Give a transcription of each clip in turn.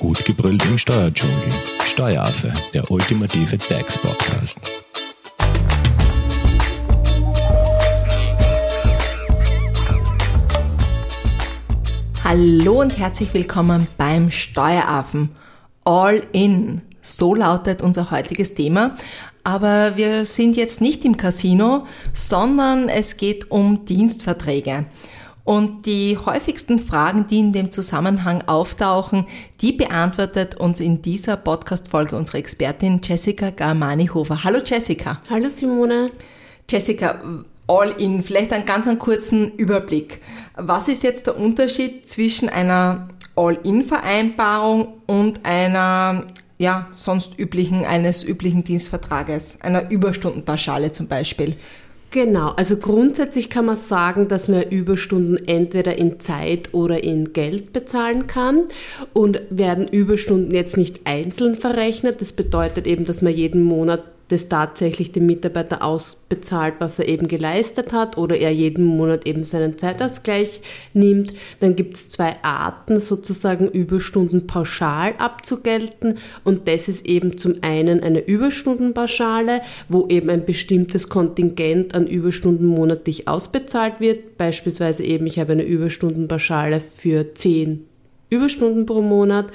Gut gebrüllt im Steuerdschungel. Steueraffe, der ultimative DAX-Podcast. Hallo und herzlich willkommen beim Steueraffen. All in. So lautet unser heutiges Thema. Aber wir sind jetzt nicht im Casino, sondern es geht um Dienstverträge. Und die häufigsten Fragen, die in dem Zusammenhang auftauchen, die beantwortet uns in dieser Podcast-Folge unsere Expertin Jessica Garmani-Hofer. Hallo Jessica. Hallo Simone. Jessica, all in, vielleicht einen ganz einen kurzen Überblick. Was ist jetzt der Unterschied zwischen einer All-in-Vereinbarung und einer ja, sonst üblichen, eines üblichen Dienstvertrages, einer Überstundenpauschale zum Beispiel? Genau, also grundsätzlich kann man sagen, dass man Überstunden entweder in Zeit oder in Geld bezahlen kann und werden Überstunden jetzt nicht einzeln verrechnet. Das bedeutet eben, dass man jeden Monat das tatsächlich dem Mitarbeiter ausbezahlt, was er eben geleistet hat oder er jeden Monat eben seinen Zeitausgleich nimmt. Dann gibt es zwei Arten sozusagen Überstunden pauschal abzugelten und das ist eben zum einen eine Überstundenpauschale, wo eben ein bestimmtes Kontingent an Überstunden monatlich ausbezahlt wird. Beispielsweise eben ich habe eine Überstundenpauschale für 10 Überstunden pro Monat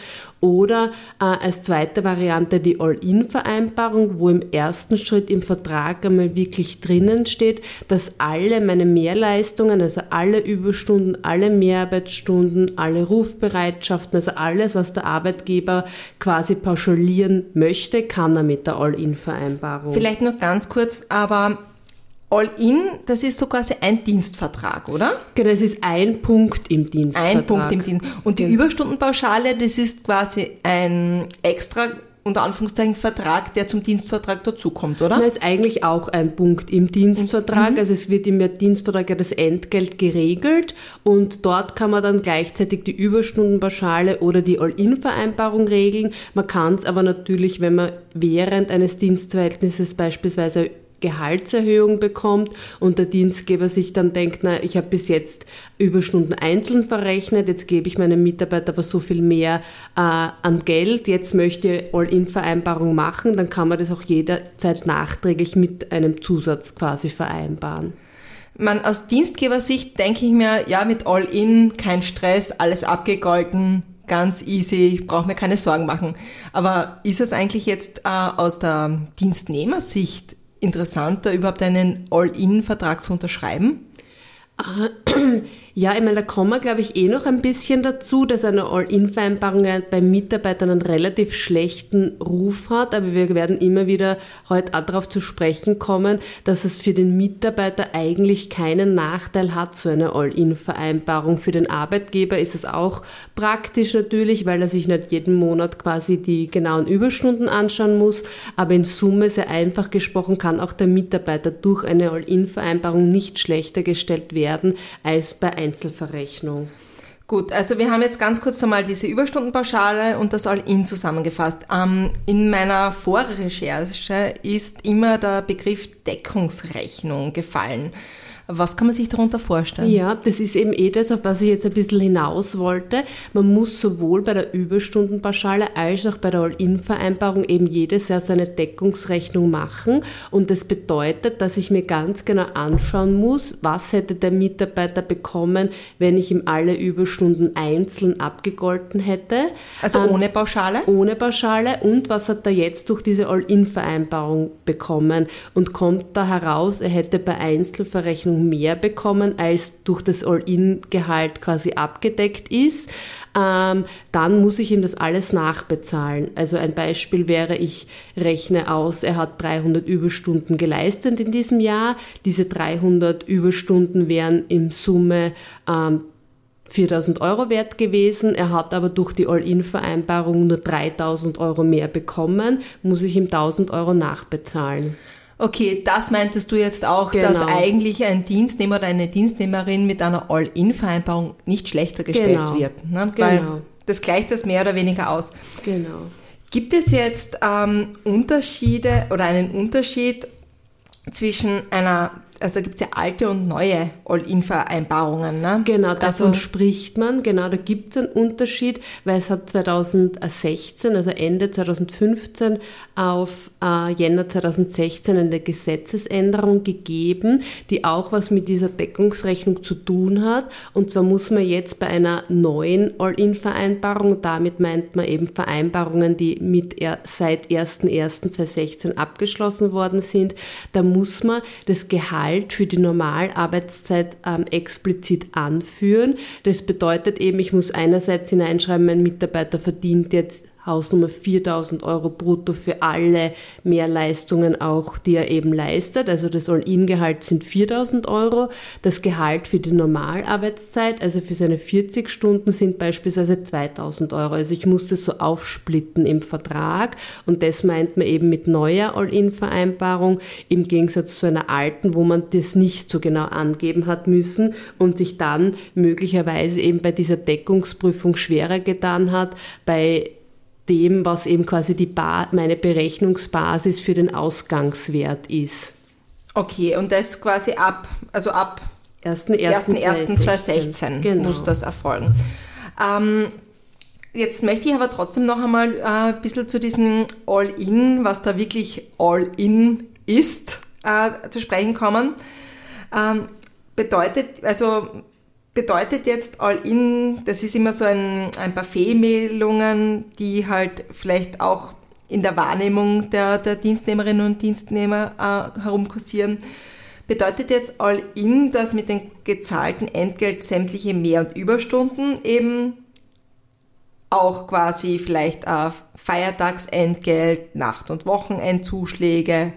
oder äh, als zweite Variante die All-In-Vereinbarung, wo im ersten Schritt im Vertrag einmal wirklich drinnen steht, dass alle meine Mehrleistungen, also alle Überstunden, alle Mehrarbeitsstunden, alle Rufbereitschaften, also alles, was der Arbeitgeber quasi pauschalieren möchte, kann er mit der All-In-Vereinbarung. Vielleicht noch ganz kurz, aber All-in, das ist so quasi ein Dienstvertrag, oder? Genau, das ist ein Punkt im Dienstvertrag. Ein Punkt im Dienst. Und die genau. Überstundenpauschale, das ist quasi ein extra unter Anführungszeichen Vertrag, der zum Dienstvertrag dazukommt, oder? Das ist eigentlich auch ein Punkt im Dienstvertrag. Mhm. Also es wird im Dienstvertrag ja das Entgelt geregelt und dort kann man dann gleichzeitig die Überstundenpauschale oder die All-In-Vereinbarung regeln. Man kann es aber natürlich, wenn man während eines Dienstverhältnisses beispielsweise Gehaltserhöhung bekommt und der Dienstgeber sich dann denkt, na, ich habe bis jetzt Überstunden einzeln verrechnet, jetzt gebe ich meinem Mitarbeiter aber so viel mehr äh, an Geld, jetzt möchte ich All-In-Vereinbarung machen, dann kann man das auch jederzeit nachträglich mit einem Zusatz quasi vereinbaren. Man, aus Dienstgebersicht denke ich mir, ja, mit All-In, kein Stress, alles abgegolten, ganz easy, ich brauche mir keine Sorgen machen. Aber ist es eigentlich jetzt äh, aus der Dienstnehmersicht interessanter, überhaupt einen All-In-Vertrag zu unterschreiben? Ja, ich meine, da kommen wir, glaube ich, eh noch ein bisschen dazu, dass eine All-In-Vereinbarung bei Mitarbeitern einen relativ schlechten Ruf hat, aber wir werden immer wieder heute auch darauf zu sprechen kommen, dass es für den Mitarbeiter eigentlich keinen Nachteil hat, so eine All-In-Vereinbarung. Für den Arbeitgeber ist es auch praktisch natürlich, weil er sich nicht jeden Monat quasi die genauen Überstunden anschauen muss, aber in Summe sehr einfach gesprochen kann auch der Mitarbeiter durch eine All-In-Vereinbarung nicht schlechter gestellt werden als bei Einzelverrechnung. Gut, also wir haben jetzt ganz kurz einmal diese Überstundenpauschale und das All-In zusammengefasst. Ähm, in meiner Vorrecherche ist immer der Begriff Deckungsrechnung gefallen. Was kann man sich darunter vorstellen? Ja, das ist eben eh das, auf was ich jetzt ein bisschen hinaus wollte. Man muss sowohl bei der Überstundenpauschale als auch bei der All-In-Vereinbarung eben jedes Jahr so eine Deckungsrechnung machen. Und das bedeutet, dass ich mir ganz genau anschauen muss, was hätte der Mitarbeiter bekommen, wenn ich ihm alle Überstunden einzeln abgegolten hätte. Also ähm, ohne Pauschale? Ohne Pauschale. Und was hat er jetzt durch diese All-In-Vereinbarung bekommen? Und kommt da heraus, er hätte bei Einzelverrechnung mehr bekommen, als durch das All-In-Gehalt quasi abgedeckt ist, ähm, dann muss ich ihm das alles nachbezahlen. Also ein Beispiel wäre, ich rechne aus, er hat 300 Überstunden geleistet in diesem Jahr. Diese 300 Überstunden wären in Summe ähm, 4000 Euro wert gewesen. Er hat aber durch die All-In-Vereinbarung nur 3000 Euro mehr bekommen, muss ich ihm 1000 Euro nachbezahlen. Okay, das meintest du jetzt auch, genau. dass eigentlich ein Dienstnehmer oder eine Dienstnehmerin mit einer All-In-Vereinbarung nicht schlechter gestellt genau. wird. Ne? Genau. Weil das gleicht das mehr oder weniger aus. Genau. Gibt es jetzt ähm, Unterschiede oder einen Unterschied zwischen einer also da gibt es ja alte und neue All-In-Vereinbarungen. Ne? Genau, davon also, spricht man. Genau, da gibt es einen Unterschied, weil es hat 2016, also Ende 2015 auf äh, Jänner 2016 eine Gesetzesänderung gegeben, die auch was mit dieser Deckungsrechnung zu tun hat. Und zwar muss man jetzt bei einer neuen All-In-Vereinbarung, damit meint man eben Vereinbarungen, die mit er, seit 1.1.2016 abgeschlossen worden sind, da muss man das Gehalt für die Normalarbeitszeit ähm, explizit anführen. Das bedeutet eben, ich muss einerseits hineinschreiben, mein Mitarbeiter verdient jetzt Hausnummer 4000 Euro brutto für alle Mehrleistungen auch, die er eben leistet. Also das All-In-Gehalt sind 4000 Euro. Das Gehalt für die Normalarbeitszeit, also für seine 40 Stunden, sind beispielsweise 2000 Euro. Also ich muss das so aufsplitten im Vertrag und das meint man eben mit neuer All-In-Vereinbarung im Gegensatz zu einer alten, wo man das nicht so genau angeben hat müssen und sich dann möglicherweise eben bei dieser Deckungsprüfung schwerer getan hat, bei dem, was eben quasi die ba meine Berechnungsbasis für den Ausgangswert ist. Okay, und das quasi ab, also ab 1.1.2016 genau. muss das erfolgen. Ähm, jetzt möchte ich aber trotzdem noch einmal äh, ein bisschen zu diesem All-In, was da wirklich All-In ist, äh, zu sprechen kommen. Ähm, bedeutet, also bedeutet jetzt All-In, das ist immer so ein, ein paar Fehlmeldungen, die halt vielleicht auch in der Wahrnehmung der, der Dienstnehmerinnen und Dienstnehmer äh, herumkursieren. Bedeutet jetzt All-In, dass mit dem gezahlten Entgelt sämtliche Mehr- und Überstunden eben auch quasi vielleicht äh, Feiertagsentgelt, Nacht- und Wochenendzuschläge,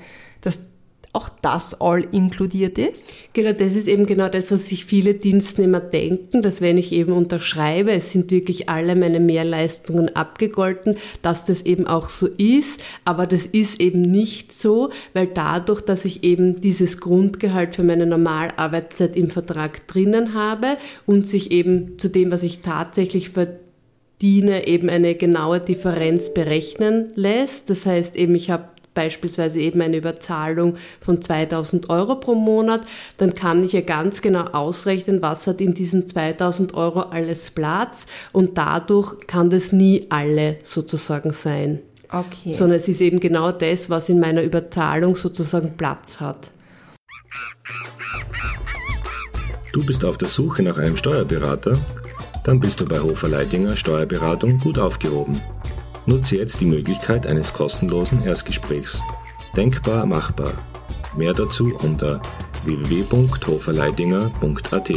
auch das all inkludiert ist? Genau, das ist eben genau das, was sich viele Dienstnehmer denken, dass wenn ich eben unterschreibe, es sind wirklich alle meine Mehrleistungen abgegolten, dass das eben auch so ist, aber das ist eben nicht so, weil dadurch, dass ich eben dieses Grundgehalt für meine Normalarbeitszeit im Vertrag drinnen habe und sich eben zu dem, was ich tatsächlich verdiene, eben eine genaue Differenz berechnen lässt. Das heißt eben, ich habe beispielsweise eben eine Überzahlung von 2000 Euro pro Monat, dann kann ich ja ganz genau ausrechnen, was hat in diesen 2000 Euro alles Platz und dadurch kann das nie alle sozusagen sein. Okay. Sondern es ist eben genau das, was in meiner Überzahlung sozusagen Platz hat. Du bist auf der Suche nach einem Steuerberater? Dann bist du bei Hofer Leidinger Steuerberatung gut aufgehoben. Nutze jetzt die Möglichkeit eines kostenlosen Erstgesprächs. Denkbar machbar. Mehr dazu unter www.hoferleidinger.at.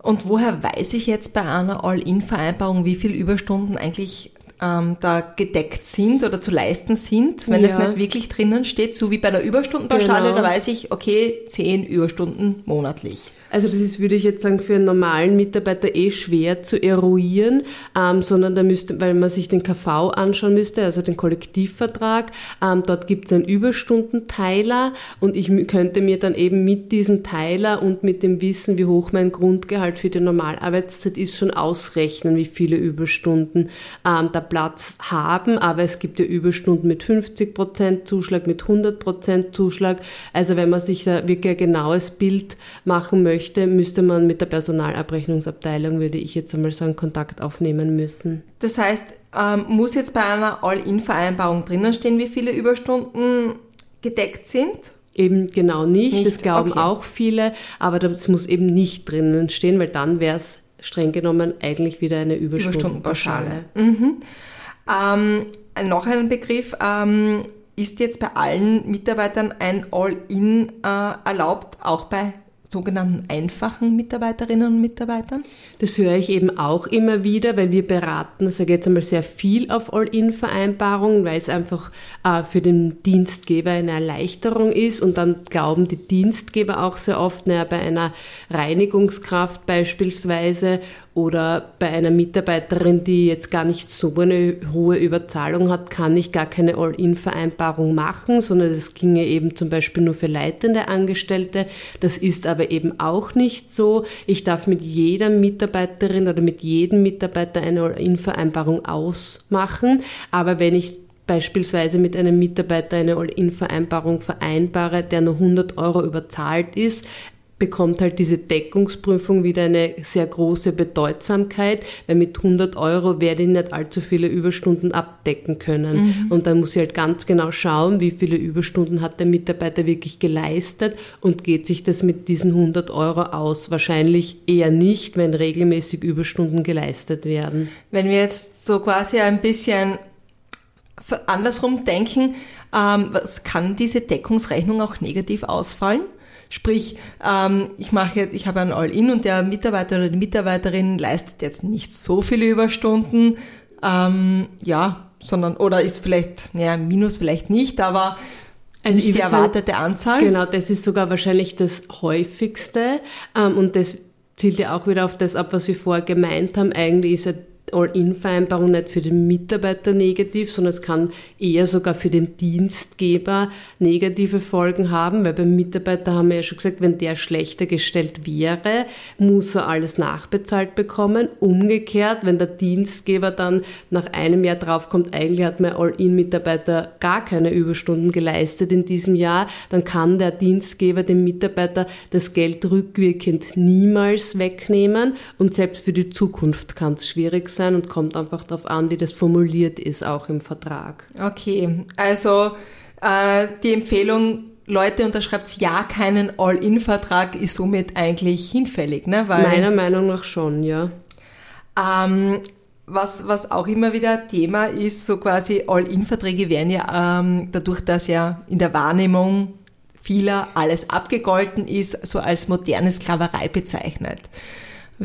Und woher weiß ich jetzt bei einer All-In-Vereinbarung, wie viele Überstunden eigentlich ähm, da gedeckt sind oder zu leisten sind, wenn ja. es nicht wirklich drinnen steht, so wie bei der Überstundenpauschale, genau. da weiß ich, okay, 10 Überstunden monatlich. Also das ist, würde ich jetzt sagen, für einen normalen Mitarbeiter eh schwer zu eruieren, ähm, sondern da müsste, weil man sich den KV anschauen müsste, also den Kollektivvertrag, ähm, dort gibt es einen Überstundenteiler und ich könnte mir dann eben mit diesem Teiler und mit dem Wissen, wie hoch mein Grundgehalt für die Normalarbeitszeit ist, schon ausrechnen, wie viele Überstunden ähm, da Platz haben. Aber es gibt ja Überstunden mit 50% Zuschlag, mit 100% Zuschlag. Also wenn man sich da wirklich ein genaues Bild machen möchte, möchte, müsste man mit der Personalabrechnungsabteilung, würde ich jetzt einmal sagen, Kontakt aufnehmen müssen. Das heißt, ähm, muss jetzt bei einer All-In-Vereinbarung drinnen stehen, wie viele Überstunden gedeckt sind? Eben genau nicht, nicht. das glauben okay. auch viele, aber das muss eben nicht drinnen stehen, weil dann wäre es streng genommen eigentlich wieder eine Überstundenpauschale. Mhm. Ähm, noch ein Begriff, ähm, ist jetzt bei allen Mitarbeitern ein All-In äh, erlaubt, auch bei sogenannten einfachen Mitarbeiterinnen und Mitarbeitern? Das höre ich eben auch immer wieder, weil wir beraten, also jetzt einmal sehr viel auf All-In-Vereinbarungen, weil es einfach äh, für den Dienstgeber eine Erleichterung ist und dann glauben die Dienstgeber auch sehr oft, naja, bei einer Reinigungskraft beispielsweise oder bei einer Mitarbeiterin, die jetzt gar nicht so eine hohe Überzahlung hat, kann ich gar keine All-In-Vereinbarung machen, sondern das ginge eben zum Beispiel nur für leitende Angestellte. Das ist aber eben auch nicht so. Ich darf mit jeder Mitarbeiterin oder mit jedem Mitarbeiter eine All-In-Vereinbarung ausmachen. Aber wenn ich beispielsweise mit einem Mitarbeiter eine All-In-Vereinbarung vereinbare, der nur 100 Euro überzahlt ist, bekommt halt diese Deckungsprüfung wieder eine sehr große Bedeutsamkeit, weil mit 100 Euro werde ich nicht allzu viele Überstunden abdecken können. Mhm. Und dann muss ich halt ganz genau schauen, wie viele Überstunden hat der Mitarbeiter wirklich geleistet und geht sich das mit diesen 100 Euro aus. Wahrscheinlich eher nicht, wenn regelmäßig Überstunden geleistet werden. Wenn wir jetzt so quasi ein bisschen andersrum denken, ähm, was kann diese Deckungsrechnung auch negativ ausfallen? Sprich, ähm, ich mache jetzt, ich habe ein All-In und der Mitarbeiter oder die Mitarbeiterin leistet jetzt nicht so viele Überstunden, ähm, ja, sondern oder ist vielleicht, naja, Minus vielleicht nicht, aber also nicht die erwartete sagen, Anzahl. Genau, das ist sogar wahrscheinlich das häufigste ähm, und das zielt ja auch wieder auf das ab, was wir vorher gemeint haben. Eigentlich ist ja All-In-Vereinbarung nicht für den Mitarbeiter negativ, sondern es kann eher sogar für den Dienstgeber negative Folgen haben, weil beim Mitarbeiter haben wir ja schon gesagt, wenn der schlechter gestellt wäre, muss er alles nachbezahlt bekommen. Umgekehrt, wenn der Dienstgeber dann nach einem Jahr draufkommt, eigentlich hat mein All-In-Mitarbeiter gar keine Überstunden geleistet in diesem Jahr, dann kann der Dienstgeber dem Mitarbeiter das Geld rückwirkend niemals wegnehmen und selbst für die Zukunft kann es schwierig sein sein und kommt einfach darauf an, wie das formuliert ist, auch im Vertrag. Okay, also äh, die Empfehlung, Leute, unterschreibt ja keinen All-In-Vertrag, ist somit eigentlich hinfällig, ne? Weil, Meiner Meinung nach schon, ja. Ähm, was, was auch immer wieder Thema ist, so quasi All-In-Verträge werden ja ähm, dadurch, dass ja in der Wahrnehmung vieler alles abgegolten ist, so als moderne Sklaverei bezeichnet.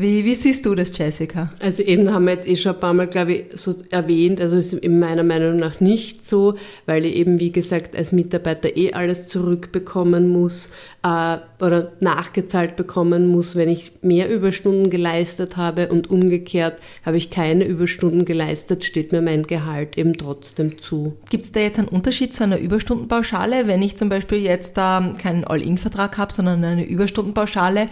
Wie, wie siehst du das, Jessica? Also eben haben wir jetzt eh schon ein paar Mal, glaube ich, so erwähnt, also ist in meiner Meinung nach nicht so, weil ich eben, wie gesagt, als Mitarbeiter eh alles zurückbekommen muss äh, oder nachgezahlt bekommen muss, wenn ich mehr Überstunden geleistet habe und umgekehrt habe ich keine Überstunden geleistet, steht mir mein Gehalt eben trotzdem zu. Gibt es da jetzt einen Unterschied zu einer Überstundenpauschale, wenn ich zum Beispiel jetzt äh, keinen All-In-Vertrag habe, sondern eine Überstundenpauschale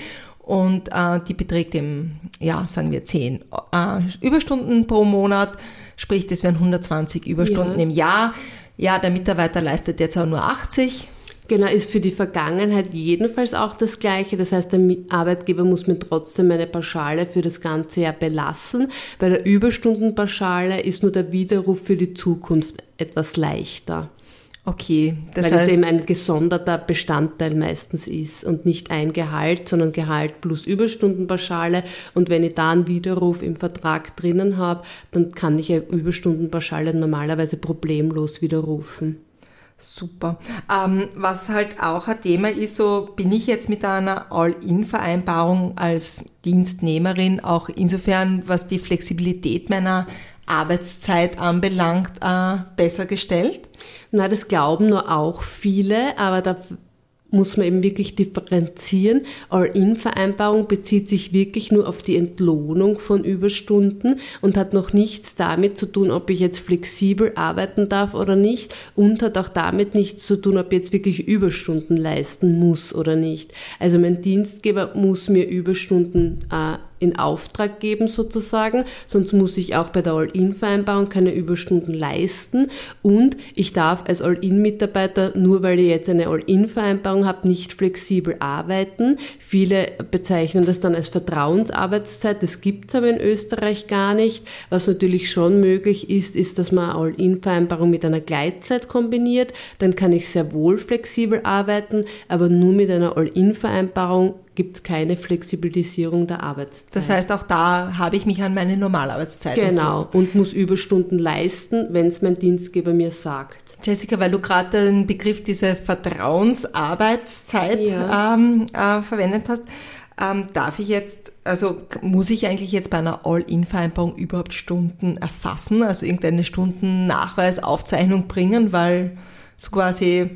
und äh, die beträgt eben, ja, sagen wir 10 äh, Überstunden pro Monat, sprich, das wären 120 Überstunden ja. im Jahr. Ja, der Mitarbeiter leistet jetzt aber nur 80. Genau, ist für die Vergangenheit jedenfalls auch das Gleiche. Das heißt, der Arbeitgeber muss mir trotzdem eine Pauschale für das ganze Jahr belassen. Bei der Überstundenpauschale ist nur der Widerruf für die Zukunft etwas leichter. Okay, das Weil heißt, es eben ein gesonderter Bestandteil meistens ist und nicht ein Gehalt, sondern Gehalt plus Überstundenpauschale. Und wenn ich da einen Widerruf im Vertrag drinnen habe, dann kann ich ja Überstundenpauschale normalerweise problemlos widerrufen. Super. Ähm, was halt auch ein Thema ist, so bin ich jetzt mit einer All-In-Vereinbarung als Dienstnehmerin auch insofern, was die Flexibilität meiner Arbeitszeit anbelangt, äh, besser gestellt? Na, das glauben nur auch viele, aber da muss man eben wirklich differenzieren. All-In-Vereinbarung bezieht sich wirklich nur auf die Entlohnung von Überstunden und hat noch nichts damit zu tun, ob ich jetzt flexibel arbeiten darf oder nicht und hat auch damit nichts zu tun, ob ich jetzt wirklich Überstunden leisten muss oder nicht. Also mein Dienstgeber muss mir Überstunden äh, in Auftrag geben sozusagen, sonst muss ich auch bei der All-In-Vereinbarung keine Überstunden leisten und ich darf als All-In-Mitarbeiter, nur weil ich jetzt eine All-In-Vereinbarung habe, nicht flexibel arbeiten. Viele bezeichnen das dann als Vertrauensarbeitszeit, das gibt es aber in Österreich gar nicht. Was natürlich schon möglich ist, ist, dass man All-In-Vereinbarung mit einer Gleitzeit kombiniert, dann kann ich sehr wohl flexibel arbeiten, aber nur mit einer All-In-Vereinbarung gibt es keine Flexibilisierung der Arbeitszeit. Das heißt, auch da habe ich mich an meine Normalarbeitszeit. Genau, und, und muss Überstunden leisten, wenn es mein Dienstgeber mir sagt. Jessica, weil du gerade den Begriff diese Vertrauensarbeitszeit ja. ähm, äh, verwendet hast, ähm, darf ich jetzt, also muss ich eigentlich jetzt bei einer All-In-Vereinbarung überhaupt Stunden erfassen, also irgendeine Stundennachweisaufzeichnung bringen, weil so quasi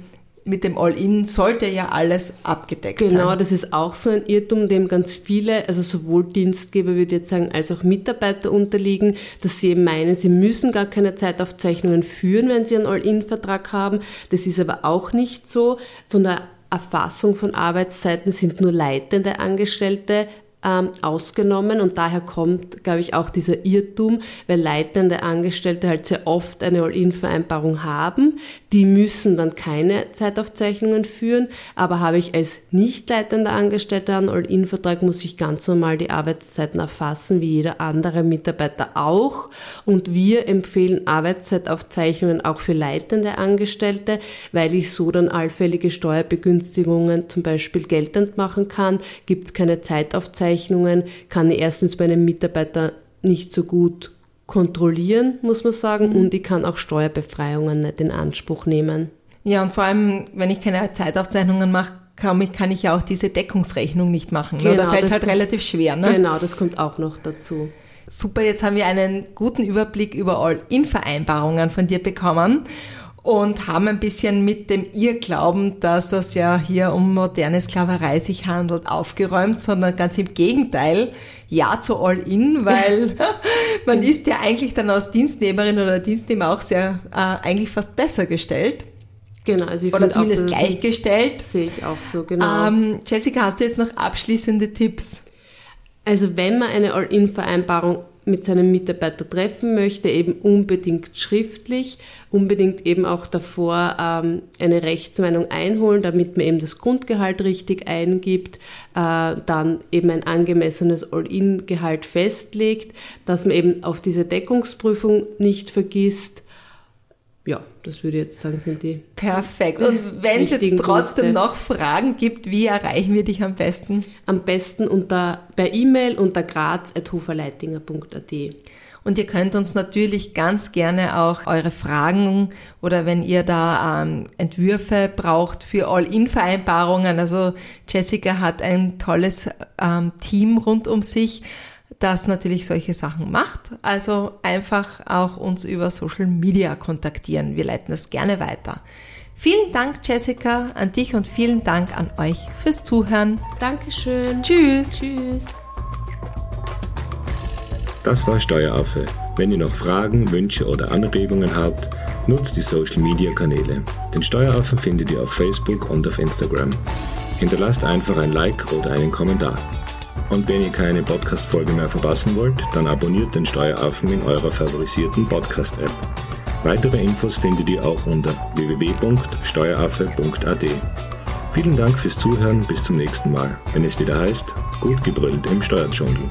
mit dem All-In sollte ja alles abgedeckt genau, sein. Genau, das ist auch so ein Irrtum, dem ganz viele, also sowohl Dienstgeber, würde ich jetzt sagen, als auch Mitarbeiter unterliegen, dass sie eben meinen, sie müssen gar keine Zeitaufzeichnungen führen, wenn sie einen All-In-Vertrag haben. Das ist aber auch nicht so. Von der Erfassung von Arbeitszeiten sind nur leitende Angestellte ähm, ausgenommen und daher kommt, glaube ich, auch dieser Irrtum, weil leitende Angestellte halt sehr oft eine All-In-Vereinbarung haben. Die müssen dann keine Zeitaufzeichnungen führen, aber habe ich als nicht leitender Angestellter einen All-In-Vertrag, muss ich ganz normal die Arbeitszeiten erfassen, wie jeder andere Mitarbeiter auch. Und wir empfehlen Arbeitszeitaufzeichnungen auch für leitende Angestellte, weil ich so dann allfällige Steuerbegünstigungen zum Beispiel geltend machen kann. Gibt es keine Zeitaufzeichnungen, Aufzeichnungen kann ich erstens bei einem Mitarbeiter nicht so gut kontrollieren, muss man sagen, mhm. und ich kann auch Steuerbefreiungen nicht in Anspruch nehmen. Ja, und vor allem, wenn ich keine Zeitaufzeichnungen mache, kann ich, kann ich ja auch diese Deckungsrechnung nicht machen. Genau, da fällt halt kommt, relativ schwer. Ne? Genau, das kommt auch noch dazu. Super, jetzt haben wir einen guten Überblick über All-In-Vereinbarungen von dir bekommen und haben ein bisschen mit dem Irrglauben, dass es ja hier um moderne Sklaverei sich handelt, aufgeräumt, sondern ganz im Gegenteil, ja zu All-In, weil man ist ja eigentlich dann als Dienstnehmerin oder Dienstnehmer auch sehr, äh, eigentlich fast besser gestellt. Genau, also ich Oder zumindest auch, gleichgestellt. Sehe ich auch so, genau. Ähm, Jessica, hast du jetzt noch abschließende Tipps? Also wenn man eine All-In-Vereinbarung mit seinem Mitarbeiter treffen möchte, eben unbedingt schriftlich, unbedingt eben auch davor ähm, eine Rechtsmeinung einholen, damit man eben das Grundgehalt richtig eingibt, äh, dann eben ein angemessenes All-In-Gehalt festlegt, dass man eben auf diese Deckungsprüfung nicht vergisst ja, das würde ich jetzt sagen, sind die. Perfekt. Und wenn es jetzt trotzdem Punkte. noch Fragen gibt, wie erreichen wir dich am besten? Am besten unter, per E-Mail unter graz.hoferleitinger.at. Und ihr könnt uns natürlich ganz gerne auch eure Fragen oder wenn ihr da ähm, Entwürfe braucht für All-In-Vereinbarungen. Also Jessica hat ein tolles ähm, Team rund um sich das natürlich solche Sachen macht. Also einfach auch uns über Social Media kontaktieren. Wir leiten das gerne weiter. Vielen Dank, Jessica, an dich und vielen Dank an euch fürs Zuhören. Dankeschön. Tschüss. Tschüss. Das war Steueraffe. Wenn ihr noch Fragen, Wünsche oder Anregungen habt, nutzt die Social Media Kanäle. Den Steueraffen findet ihr auf Facebook und auf Instagram. Hinterlasst einfach ein Like oder einen Kommentar. Und wenn ihr keine Podcast-Folge mehr verpassen wollt, dann abonniert den Steueraffen in eurer favorisierten Podcast-App. Weitere Infos findet ihr auch unter www.steueraffe.at. Vielen Dank fürs Zuhören, bis zum nächsten Mal, wenn es wieder heißt, gut gebrüllt im Steuerdschungel.